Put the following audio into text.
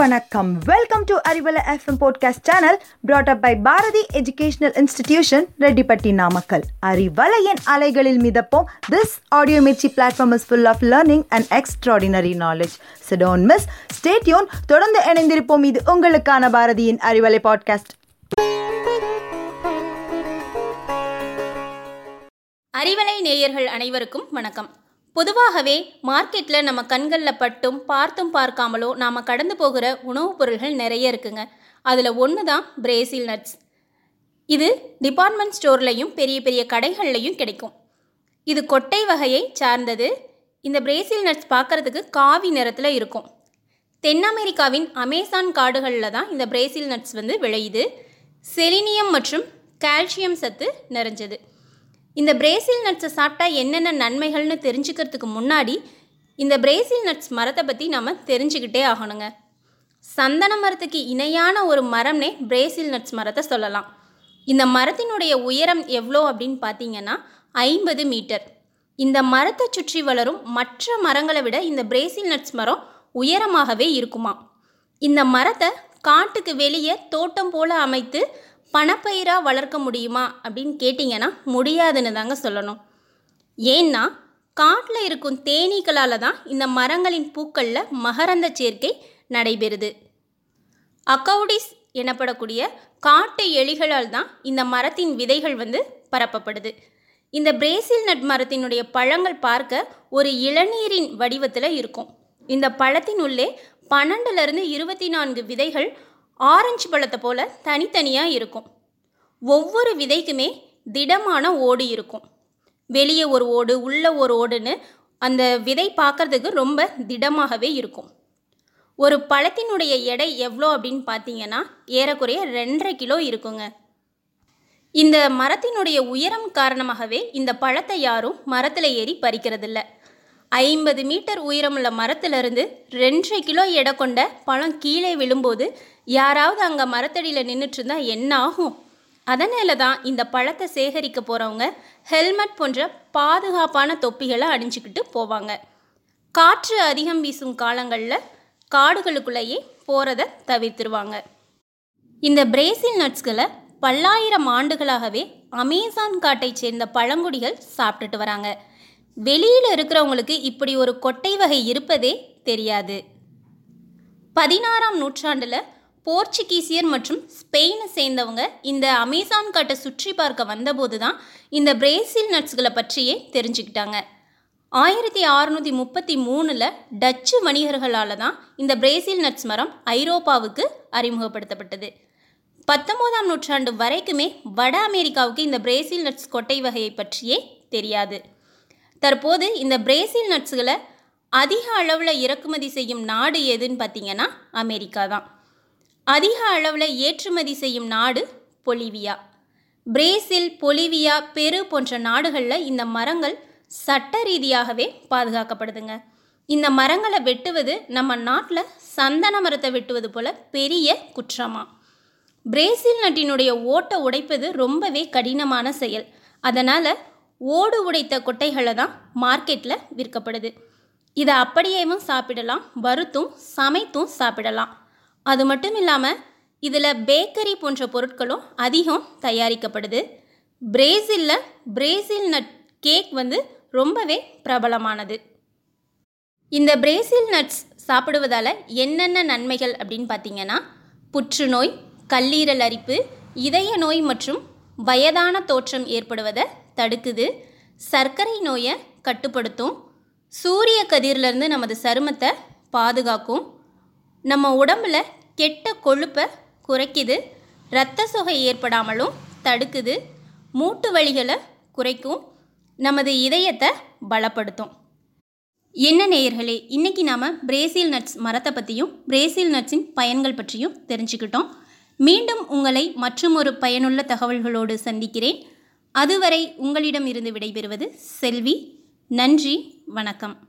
வணக்கம். Welcome to Arivalai FM podcast channel brought up by Bharathi educational institution Rettipatti Namakkal அறிவலையின் அலைகளில் மிதப்போம். This audio Mirchi platform is full of learning and extraordinary knowledge so don't miss stay tuned தொடர்ந்து இணைந்திருப்போம். இது உங்களுக்கான பாரதியின் Arivalai podcast Arivalai நேயர்கள் அனைவருக்கும் வணக்கம். பொதுவாகவே மார்க்கெட்டில் நம்ம கண்களில் பட்டும் பார்த்தும் பார்க்காமலோ நாம் கடந்து போகிற உணவுப் பொருள்கள் நிறைய இருக்குங்க. அதில் ஒன்று தான் பிரேசில் நட்ஸ் இது டிபார்ட்மெண்ட் ஸ்டோர்லையும் பெரிய பெரிய கடைகள்லையும் கிடைக்கும். இது கொட்டை வகையை சார்ந்தது. இந்த பிரேசில் நட்ஸ் பார்க்கறதுக்கு காவி நிறத்தில் இருக்கும். தென் அமெரிக்காவின் அமேசான் காடுகளில் தான் இந்த பிரேசில் நட்ஸ் வந்து விளையுது. செலினியம் மற்றும் கால்சியம் சத்து நிறைஞ்சது. இந்த பிரேசில் நட்ஸை சாப்பிட்டா என்னென்ன நன்மைகள்னு தெரிஞ்சுக்கிறதுக்கு முன்னாடி இந்த பிரேசில் நட்ஸ் மரத்தை பற்றி நம்ம தெரிஞ்சுக்கிட்டே ஆகணுங்க. சந்தன மரத்துக்கு இணையான ஒரு மரம்னே பிரேசில் நட்ஸ் மரத்தை சொல்லலாம். இந்த மரத்தினுடைய உயரம் எவ்வளோ அப்படின்னு பார்த்தீங்கன்னா ஐம்பது மீட்டர். இந்த மரத்தை சுற்றி வளரும் மற்ற மரங்களை விட இந்த பிரேசில் நட்ஸ் மரம் உயரமாகவே இருக்குமா இந்த மரத்தை காட்டுக்கு வெளியே தோட்டம் போல அமைத்து பணப்பயிராக வளர்க்க முடியுமா அப்படின்னு கேட்டிங்கன்னா முடியாதுன்னு தாங்க சொல்லணும். ஏன்னா காட்டில் இருக்கும் தேனீக்களால் தான் இந்த மரங்களின் பூக்களில் மகரந்த சேர்க்கை நடைபெறுது. அக்கௌடிஸ் எனப்படக்கூடிய காட்டு எலிகளால் தான் இந்த மரத்தின் விதைகள் வந்து பரப்பப்படுது. இந்த பிரேசில் நட் மரத்தினுடைய பழங்கள் பார்க்க ஒரு இளநீரின் வடிவத்தில் இருக்கும். இந்த பழத்தின் உள்ளே பன்னெண்டுலேருந்து இருபத்தி நான்கு விதைகள் ஆரஞ்சு பழத்தை போல் தனித்தனியாக இருக்கும். ஒவ்வொரு விதைக்குமே திடமான ஓடு இருக்கும். வெளியே ஒரு ஓடு உள்ள ஒரு ஓடுன்னு அந்த விதை பார்க்கறதுக்கு ரொம்ப திடமாகவே இருக்கும். ஒரு பழத்தினுடைய எடை எவ்வளோ அப்படின்னு பார்த்தீங்கன்னா ஏறக்குறைய ரெண்டரை கிலோ இருக்குங்க. இந்த மரத்தினுடைய உயரம் காரணமாகவே இந்த பழத்தை யாரும் மரத்தில் ஏறி பறிக்கிறதில்ல. ஐம்பது மீட்டர் உயரமுள்ள மரத்திலிருந்து ரெண்டரை கிலோ எடை கொண்ட பழம் கீழே விழும்போது யாராவது அங்கே மரத்தடியில் நின்றுட்டு இருந்தால் என்ன ஆகும்? அதனால தான் இந்த பழத்தை சேகரிக்க போகிறவங்க ஹெல்மெட் போன்ற பாதுகாப்பான தொப்பிகளை அணிஞ்சிக்கிட்டு போவாங்க. காற்று அதிகம் வீசும் காலங்களில் காடுகளுக்குள்ளேயே போகிறத தவிர்த்துருவாங்க. இந்த பிரேசில் நட்ஸ்களை பல்லாயிரம் ஆண்டுகளாகவே அமேசான் காட்டைச் சேர்ந்த பழங்குடிகள் சாப்பிட்டுட்டு வராங்க. வெளியில் இருக்கிறவங்களுக்கு இப்படி ஒரு கொட்டை வகை இருப்பதே தெரியாது. பதினாறாம் நூற்றாண்டில் போர்ச்சுகீசியர் மற்றும் ஸ்பெயினை சேர்ந்தவங்க இந்த அமேசான் காட்டை சுற்றி பார்க்க வந்தபோது தான் இந்த பிரேசில் நட்ஸ்களை பற்றியே தெரிஞ்சுக்கிட்டாங்க. ஆயிரத்தி அறுநூற்றி முப்பத்தி மூணில் டச்சு வணிகர்களால் தான் இந்த பிரேசில் நட்ஸ் மரம் ஐரோப்பாவுக்கு அறிமுகப்படுத்தப்பட்டது. பத்தொம்போதாம் நூற்றாண்டு வரைக்குமே வட அமெரிக்காவுக்கு இந்த பிரேசில் நட்ஸ் கொட்டை வகையை பற்றியே தெரியாது. தற்போது இந்த பிரேசில் நட்ஸுகளை அதிக அளவில் இறக்குமதி செய்யும் நாடு எதுன்னு பார்த்தீங்கன்னா அமெரிக்கா தான். அதிக அளவில் ஏற்றுமதி செய்யும் நாடு பொலிவியா. பிரேசில் பொலிவியா பெரு போன்ற நாடுகளில் இந்த மரங்கள் சட்ட ரீதியாகவே பாதுகாக்கப்படுதுங்க. இந்த மரங்களை வெட்டுவது நம்ம நாட்டில் சந்தன மரத்தை வெட்டுவது போல பெரிய குற்றமா? பிரேசில் நட்டினுடைய ஓட்டை உடைப்பது ரொம்பவே கடினமான செயல். அதனால் ஓடு உடைத்த கொட்டைகளை தான் மார்க்கெட்டில் விற்கப்படுது. இதை அப்படியேவும் சாப்பிடலாம் வறுத்தும் சமைத்தும் சாப்பிடலாம். அது மட்டும் இல்லாமல் இதில் பேக்கரி போன்ற பொருட்களும் அதிகம் தயாரிக்கப்படுது. பிரேசிலில் பிரேசில் நட் கேக் வந்து ரொம்பவே பிரபலமானது. இந்த பிரேசில் நட்ஸ் சாப்பிடுவதால் என்னென்ன நன்மைகள் அப்படின்னு பார்த்தீங்கன்னா புற்றுநோய் கல்லீரல் அரிப்பு இதய நோய் மற்றும் வயதான தோற்றம் ஏற்படுவதை தடுக்குது. சர்க்கரை நோயை கட்டுப்படுத்தும். சூரிய கதிரிலிருந்து நமது சருமத்தை பாதுகாக்கும். நம்ம உடம்புல கெட்ட கொழுப்பை குறைக்குது. இரத்த சொகை ஏற்படாமலும் தடுக்குது. மூட்டு வலிகளை குறைக்கும். நமது இதயத்தை பலப்படுத்தும். என்ன நேயர்களே இன்றைக்கி நாம் பிரேசில் நட்ஸ் மரத்தை பற்றியும் பிரேசில் நட்ஸின் பயன்கள் பற்றியும் தெரிஞ்சுக்கிட்டோம். மீண்டும் உங்களை மற்றும் ஒரு பயனுள்ள தகவல்களோடு சந்திக்கிறேன். அதுவரை உங்களிடம் இருந்து விடைபெறுவது செல்வி. நன்றி வணக்கம்.